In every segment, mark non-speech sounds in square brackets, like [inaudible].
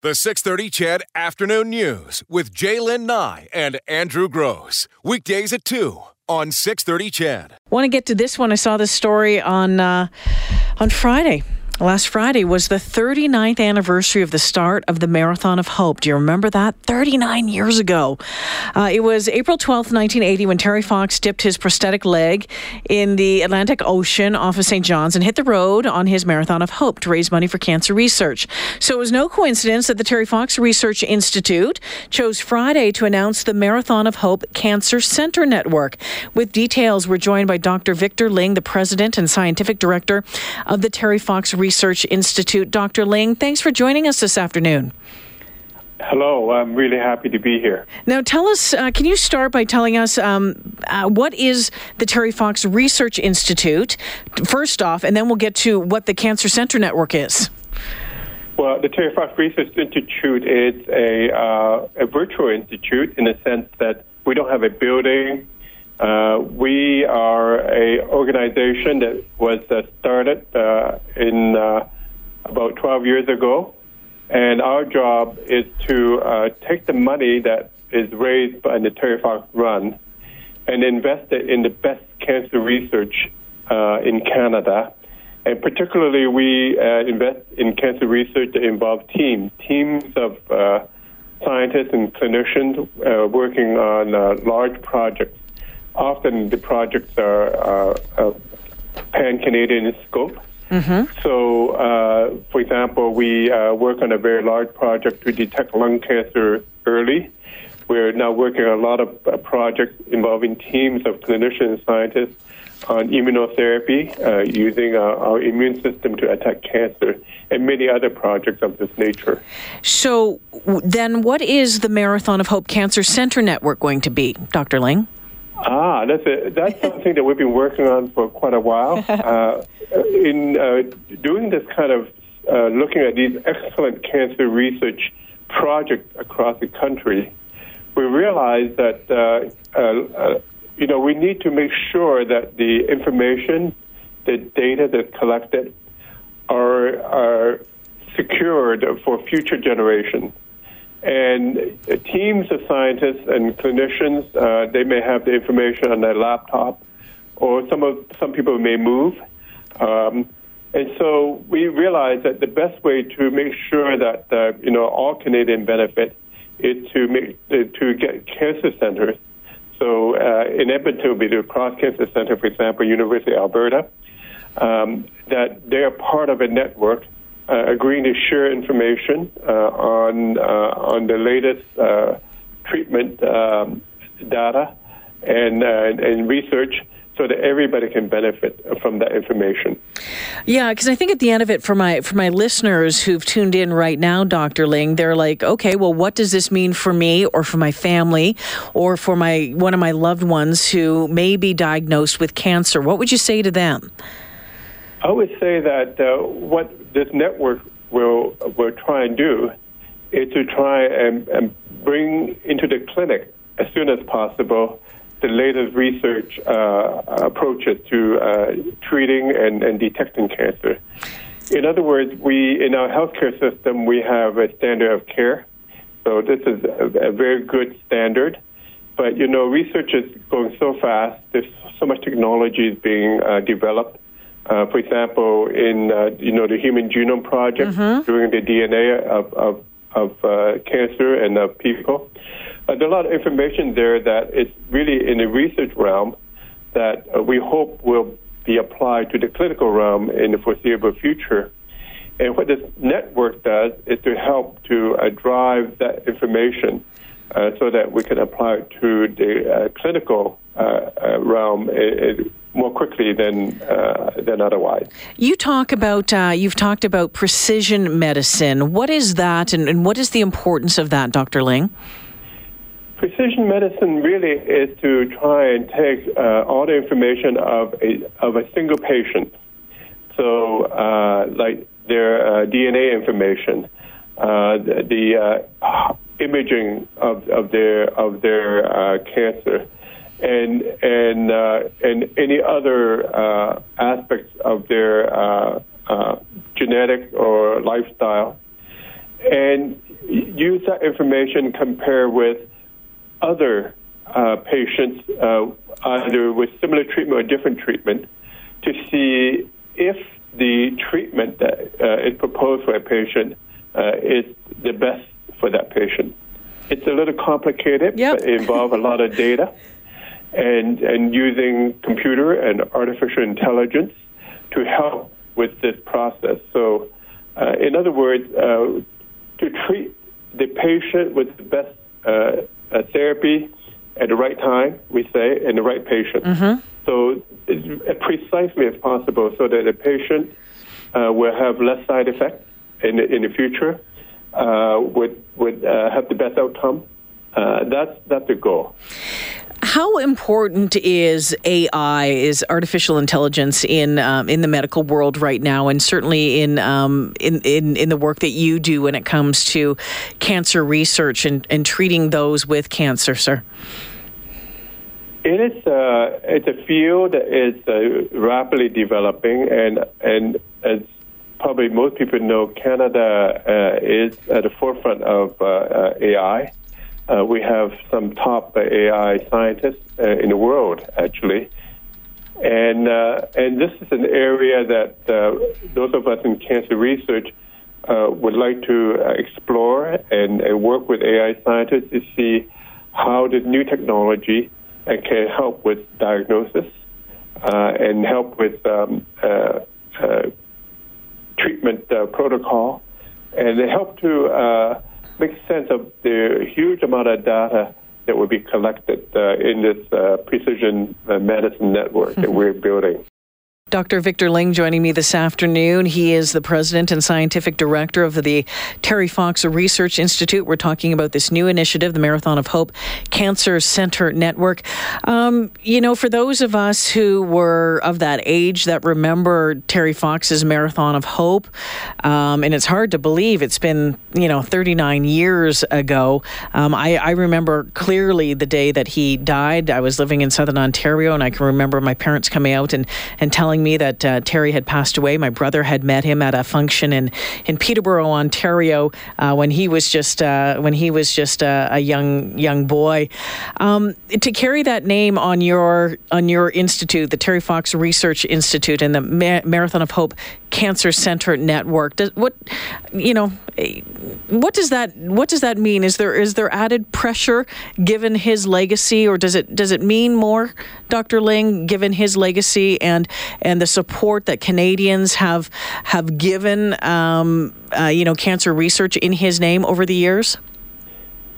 The 630 CHED Afternoon News with Jaylen Nye and Andrew Gross. Weekdays at 2 on 630 CHED. Want to get to this one? I saw this story on uh, on Friday. Last Friday was the 39th anniversary of the start of the Marathon of Hope. Do you remember that? 39 years ago. Uh, it was April 12th, 1980, when Terry Fox dipped his prosthetic leg in the Atlantic Ocean off of St. John's and hit the road on his Marathon of Hope to raise money for cancer research. So it was no coincidence that the Terry Fox Research Institute chose Friday to announce the Marathon of Hope Cancer Center Network. With details, we're joined by Dr. Victor Ling, the president and scientific director of the Terry Fox Research Research Institute. Dr. Ling, thanks for joining us this afternoon. Hello, I'm really happy to be here. Now, tell us, uh, can you start by telling us um, uh, what is the Terry Fox Research Institute, first off, and then we'll get to what the Cancer Center Network is? Well, the Terry Fox Research Institute is a, uh, a virtual institute in the sense that we don't have a building, uh, we are a organization that was uh, started uh, in uh, about 12 years ago, and our job is to uh, take the money that is raised by the Terry Fox Run and invest it in the best cancer research uh, in Canada. And particularly, we invest in cancer research that involves teams, teams of scientists and clinicians working on large projects often the projects are, are, are pan Canadian in scope. Mm-hmm. So, uh, for example, we uh, work on a very large project to detect lung cancer early. We're now working on a lot of uh, projects involving teams of clinicians and scientists on immunotherapy uh, using uh, our immune system to attack cancer and many other projects of this nature. So, then what is the Marathon of Hope Cancer Center Network going to be, Dr. Ling? Ah, that's a, that's [laughs] something that we've been working on for quite a while. [laughs] Uh, in uh, doing this kind of uh, looking at these excellent cancer research projects across the country, we realized that uh, uh, uh, you know we need to make sure that the information, the data that's collected, are are secured for future generations. And teams of scientists and clinicians, uh, they may have the information on their laptop, or some of some people may move. Um, and so we realize that the best way to make sure that uh, you know all Canadian benefit is to make uh, to get cancer centers. So in Edmonton, we do Cross Cancer Center, for example, University of Alberta, um, that they are part of a network agreeing to share information uh, on uh, on the latest treatment um, data and and research so that everybody can benefit from that information. Yeah, because I think at the end of it, for my for my listeners who've tuned in right now, Dr. Ling, they're like, okay, well, what does this mean for me, or for my family, or for my one of my loved ones who may be diagnosed with cancer? What would you say to them? I would say that uh, what this network will will try and do is to try and, and bring into the clinic as soon as possible the latest research uh, approaches to uh, treating and, and detecting cancer. In other words, we in our healthcare system we have a standard of care, so this is a, a very good standard. But you know, research is going so fast. There's so much technology is being uh, developed uh, for example, in uh, you know the Human Genome Project, mm-hmm. doing the DNA of of, of uh, cancer and of people. Uh, there's a lot of information there that is really in the research realm that uh, we hope will be applied to the clinical realm in the foreseeable future. And what this network does is to help to uh, drive that information so that we can apply it to the clinical realm more quickly than uh, than otherwise. You talk about uh, you've talked about precision medicine. What is that, and, and what is the importance of that, Dr. Ling? Precision medicine really is to try and take uh, all the information of a of a single patient. So, uh, like their uh, DNA information, uh, the, the imaging of, of their of their cancer and and uh, and any other uh, aspects of their uh, uh, genetic or lifestyle. And use that information, compare with other uh, patients, uh, either with similar treatment or different treatment, to see if the treatment that uh, is proposed for a patient uh, is the best for that patient. It's a little complicated, yep. but it involves a lot of data [laughs] and, and using computer and artificial intelligence to help with this process. So, uh, in other words, uh, to treat the patient with the best uh, uh therapy at the right time, we say, and the right patient. Mm-hmm. So, as precisely as possible, so that the patient uh, will have less side effects in the, in the future, uh, would would have the best outcome. that's that's the goal. How important is AI, is artificial intelligence in um, in the medical world right now, and certainly in, um, in, in in the work that you do when it comes to cancer research and, and treating those with cancer, sir? It is uh, it's a field that is uh, rapidly developing, and and as probably most people know, Canada uh, is at the forefront of uh, uh, AI. Uh, we have some top AI scientists uh, in the world, actually. And, uh, and this is an area that uh, those of us in cancer research uh, would like to explore and, and, work with AI scientists to see how this new technology can help with diagnosis and help with um, treatment protocol. And they help to make sense of the huge amount of data that will be collected uh, in this uh, precision uh, medicine network that we're building. Dr. Victor Ling joining me this afternoon. He is the president and scientific director of the Terry Fox Research Institute. We're talking about this new initiative, the Marathon of Hope Cancer Center Network. Um, you know, for those of us who were of that age that remember Terry Fox's Marathon of Hope, um, and it's hard to believe it's been, you know, 39 years ago. Um, I, I remember clearly the day that he died. I was living in southern Ontario, and I can remember my parents coming out and, and telling telling me that uh, Terry had passed away. My brother had met him at a function in, in Peterborough, Ontario, uh, when he was just uh, when he was just a, a young young boy. Um, to carry that name on your on your institute, the Terry Fox Research Institute, and the Ma- Marathon of Hope Cancer Center Network. Does, what you know? What does that What does that mean? Is there is there added pressure given his legacy, or does it does it mean more, Dr. Ling, given his legacy and and the support that Canadians have have given, um, uh, you know, cancer research in his name over the years?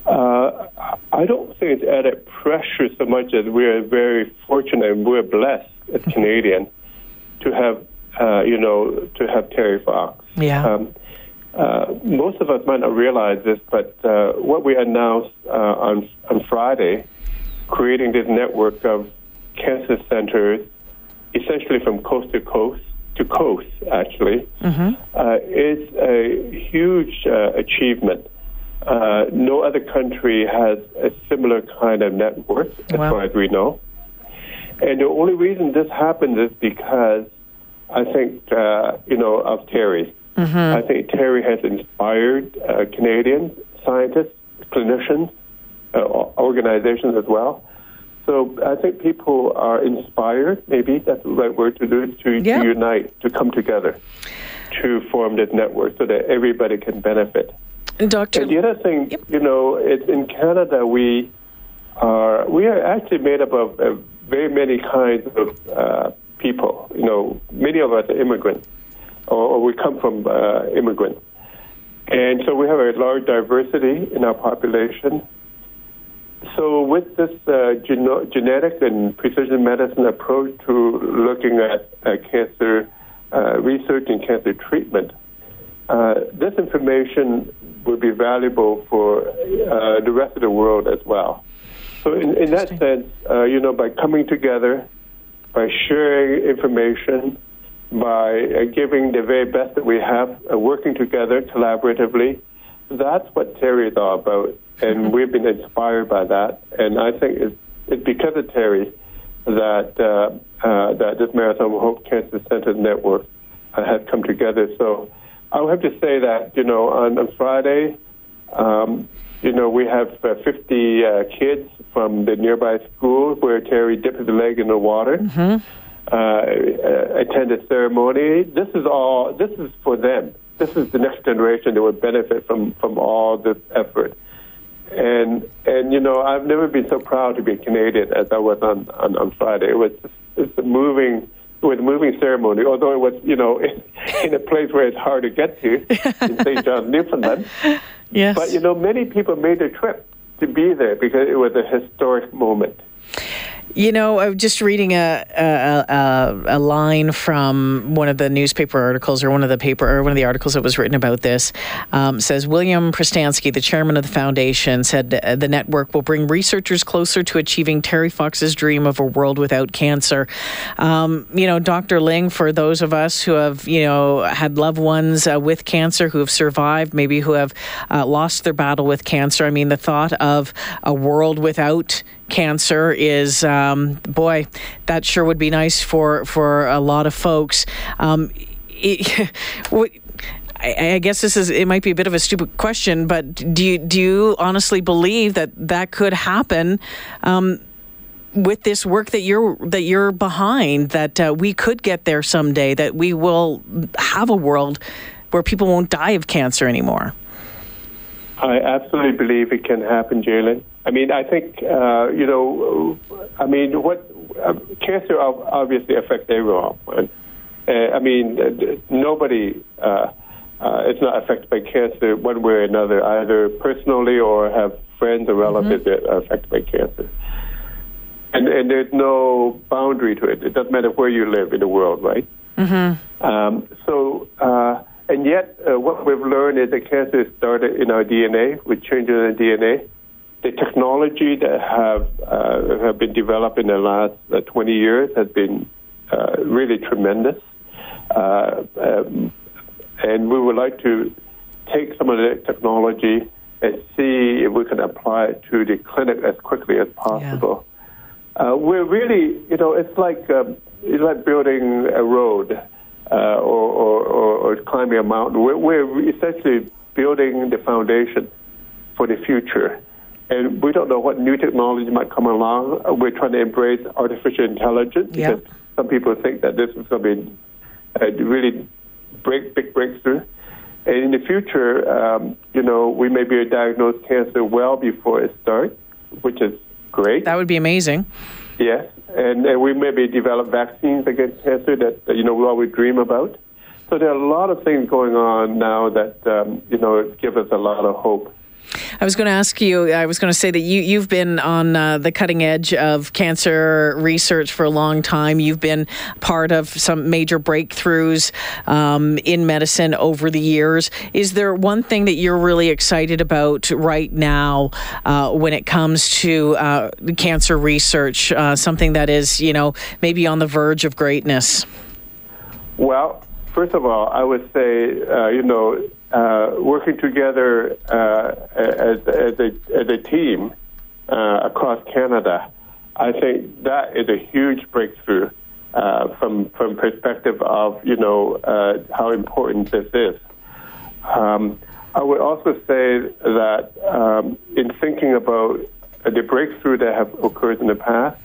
Uh, I don't think it's added pressure so much as we're very fortunate and we're blessed as [laughs] Canadians to have uh, you know, to have Terry Fox. Yeah. Um, uh, most of us might not realize this, but uh, what we announced uh, on on Friday, creating this network of cancer centers, essentially from coast to coast to coast, actually, mm-hmm. Uh, is a huge uh, achievement. no other country has a similar kind of network, as wow. far as we know. And the only reason this happens is because I think, uh, you know, of Terry. Mm-hmm. I think Terry has inspired uh, Canadian scientists, clinicians, uh, organizations as well. So I think people are inspired, maybe that's the right word to do, to, yep. to unite, to come together, to form this network so that everybody can benefit. Doctor, and the other thing, yep. you know, it's in Canada we are we are actually made up of uh, very many kinds of uh, people. You know, many of us are immigrants, or, or we come from uh, immigrants. And so we have a large diversity in our population. So, with this uh, geno- genetic and precision medicine approach to looking at uh, cancer uh, research and cancer treatment, uh, this information would be valuable for uh, the rest of the world as well. So, in, in that sense, uh, you know, by coming together by sharing information, by uh, giving the very best that we have, uh, working together collaboratively. That's what Terry is all about, and [laughs] we've been inspired by that. And I think it's, it's because of Terry that uh, uh that this Marathon Hope Cancer Center Network uh, has come together. So I would have to say that you know on, on Friday Um, you know, we have uh, 50 uh, kids from the nearby school where Terry dipped his leg in the water, mm-hmm. uh, attended ceremony. This is all. This is for them. This is the next generation that would benefit from from all this effort. And and you know, I've never been so proud to be a Canadian as I was on on, on Friday. It was just, it's a moving with moving ceremony, although it was, you know, in, [laughs] in a place where it's hard to get to in [laughs] St. John's, Newfoundland. Yes. But, you know, many people made the trip to be there because it was a historic moment. You know, I'm just reading a, a, a, a, line from one of the newspaper articles or one of the paper or one of the articles that was written about this. Um, says William Pristanski, the chairman of the foundation, said the network will bring researchers closer to achieving Terry Fox's dream of a world without cancer. Um, you know, Dr. Ling, for those of us who have, you know, had loved ones uh, with cancer who have survived, maybe who have uh, lost their battle with cancer, I mean, the thought of a world without cancer is, um, boy, that sure would be nice for, for a lot of folks. Um, it, [laughs] I, guess this is it might be a bit of a stupid question, but do you do you honestly believe that that could happen um, with this work that you're that you're behind? That uh, we could get there someday. That we will have a world where people won't die of cancer anymore. I absolutely believe it can happen, Jalen. I mean, I think uh, you know. I mean, what uh, cancer obviously affects everyone. Uh, I mean, uh, nobody uh, uh, is not affected by cancer one way or another, either personally or have friends or relatives mm-hmm. that are affected by cancer. And, and there's no boundary to it. It doesn't matter where you live in the world, right? Mm-hmm. Um, so and yet, uh, what we've learned is that cancer started in our DNA with changes in the DNA. The technology that have uh, have been developed in the last uh, 20 years has been uh, really tremendous, uh, um, and we would like to take some of the technology and see if we can apply it to the clinic as quickly as possible. Yeah. Uh, we're really, you know, it's like um, it's like building a road uh, or, or, climbing a mountain. We're, we're essentially building the foundation for the future. And we don't know what new technology might come along. We're trying to embrace artificial intelligence yep. because some people think that this is going to be a really break, big breakthrough. And in the future, um, you know, we may be able to diagnose cancer well before it starts, which is great. That would be amazing. Yes, and, and we maybe develop vaccines against cancer that, that you know we always dream about. So there are a lot of things going on now that um, you know give us a lot of hope. I was going to ask you, I was going to say that you, you've been on uh, the cutting edge of cancer research for a long time. You've been part of some major breakthroughs um, in medicine over the years. Is there one thing that you're really excited about right now uh, when it comes to uh, cancer research? Uh, something that is, you know, maybe on the verge of greatness? Well, first of all, I would say, uh, you know, uh, working together uh, as, as, a, as a team uh, across Canada, I think that is a huge breakthrough uh, from from perspective of you know how important this is. Um, I would also say that um, in thinking about the breakthrough that have occurred in the past.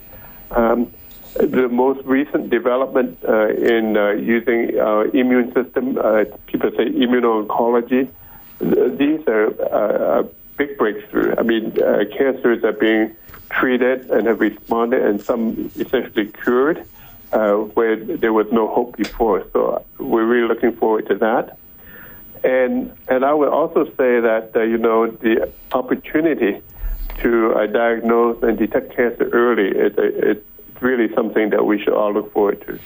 Um, the most recent development uh, in uh, using immune system, uh, people say immuno-oncology, these are uh, a big breakthrough. I mean, uh, cancers are being treated and have responded, and some essentially cured, where there was no hope before. So we're really looking forward to that. And and I would also say that you know the opportunity to diagnose and detect cancer early is really something that we should all look forward to.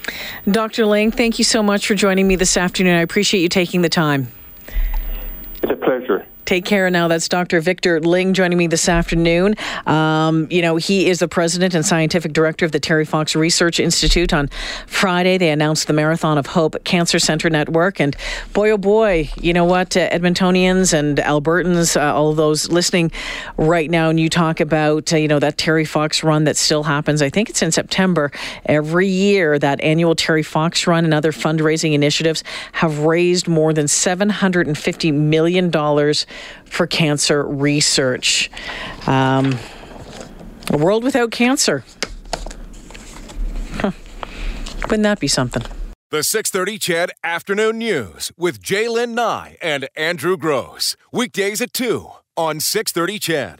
Dr. Ling, thank you so much for joining me this afternoon. I appreciate you taking the time. It's a pleasure. Take care now. That's Dr. Victor Ling joining me this afternoon. Um, you know, he is the president and scientific director of the Terry Fox Research Institute. On Friday, they announced the Marathon of Hope Cancer Center Network. And boy, oh boy, you know what? Uh, Edmontonians and Albertans, uh, all those listening right now, and you talk about, uh, you know, that Terry Fox run that still happens. I think it's in September. Every year, that annual Terry Fox run and other fundraising initiatives have raised more than $750 million for Cancer Research. Um, a world without cancer. Huh. Wouldn't that be something? The 630 CHED Afternoon News with Jaylen Nye and Andrew Gross. Weekdays at 2 on 630 CHED.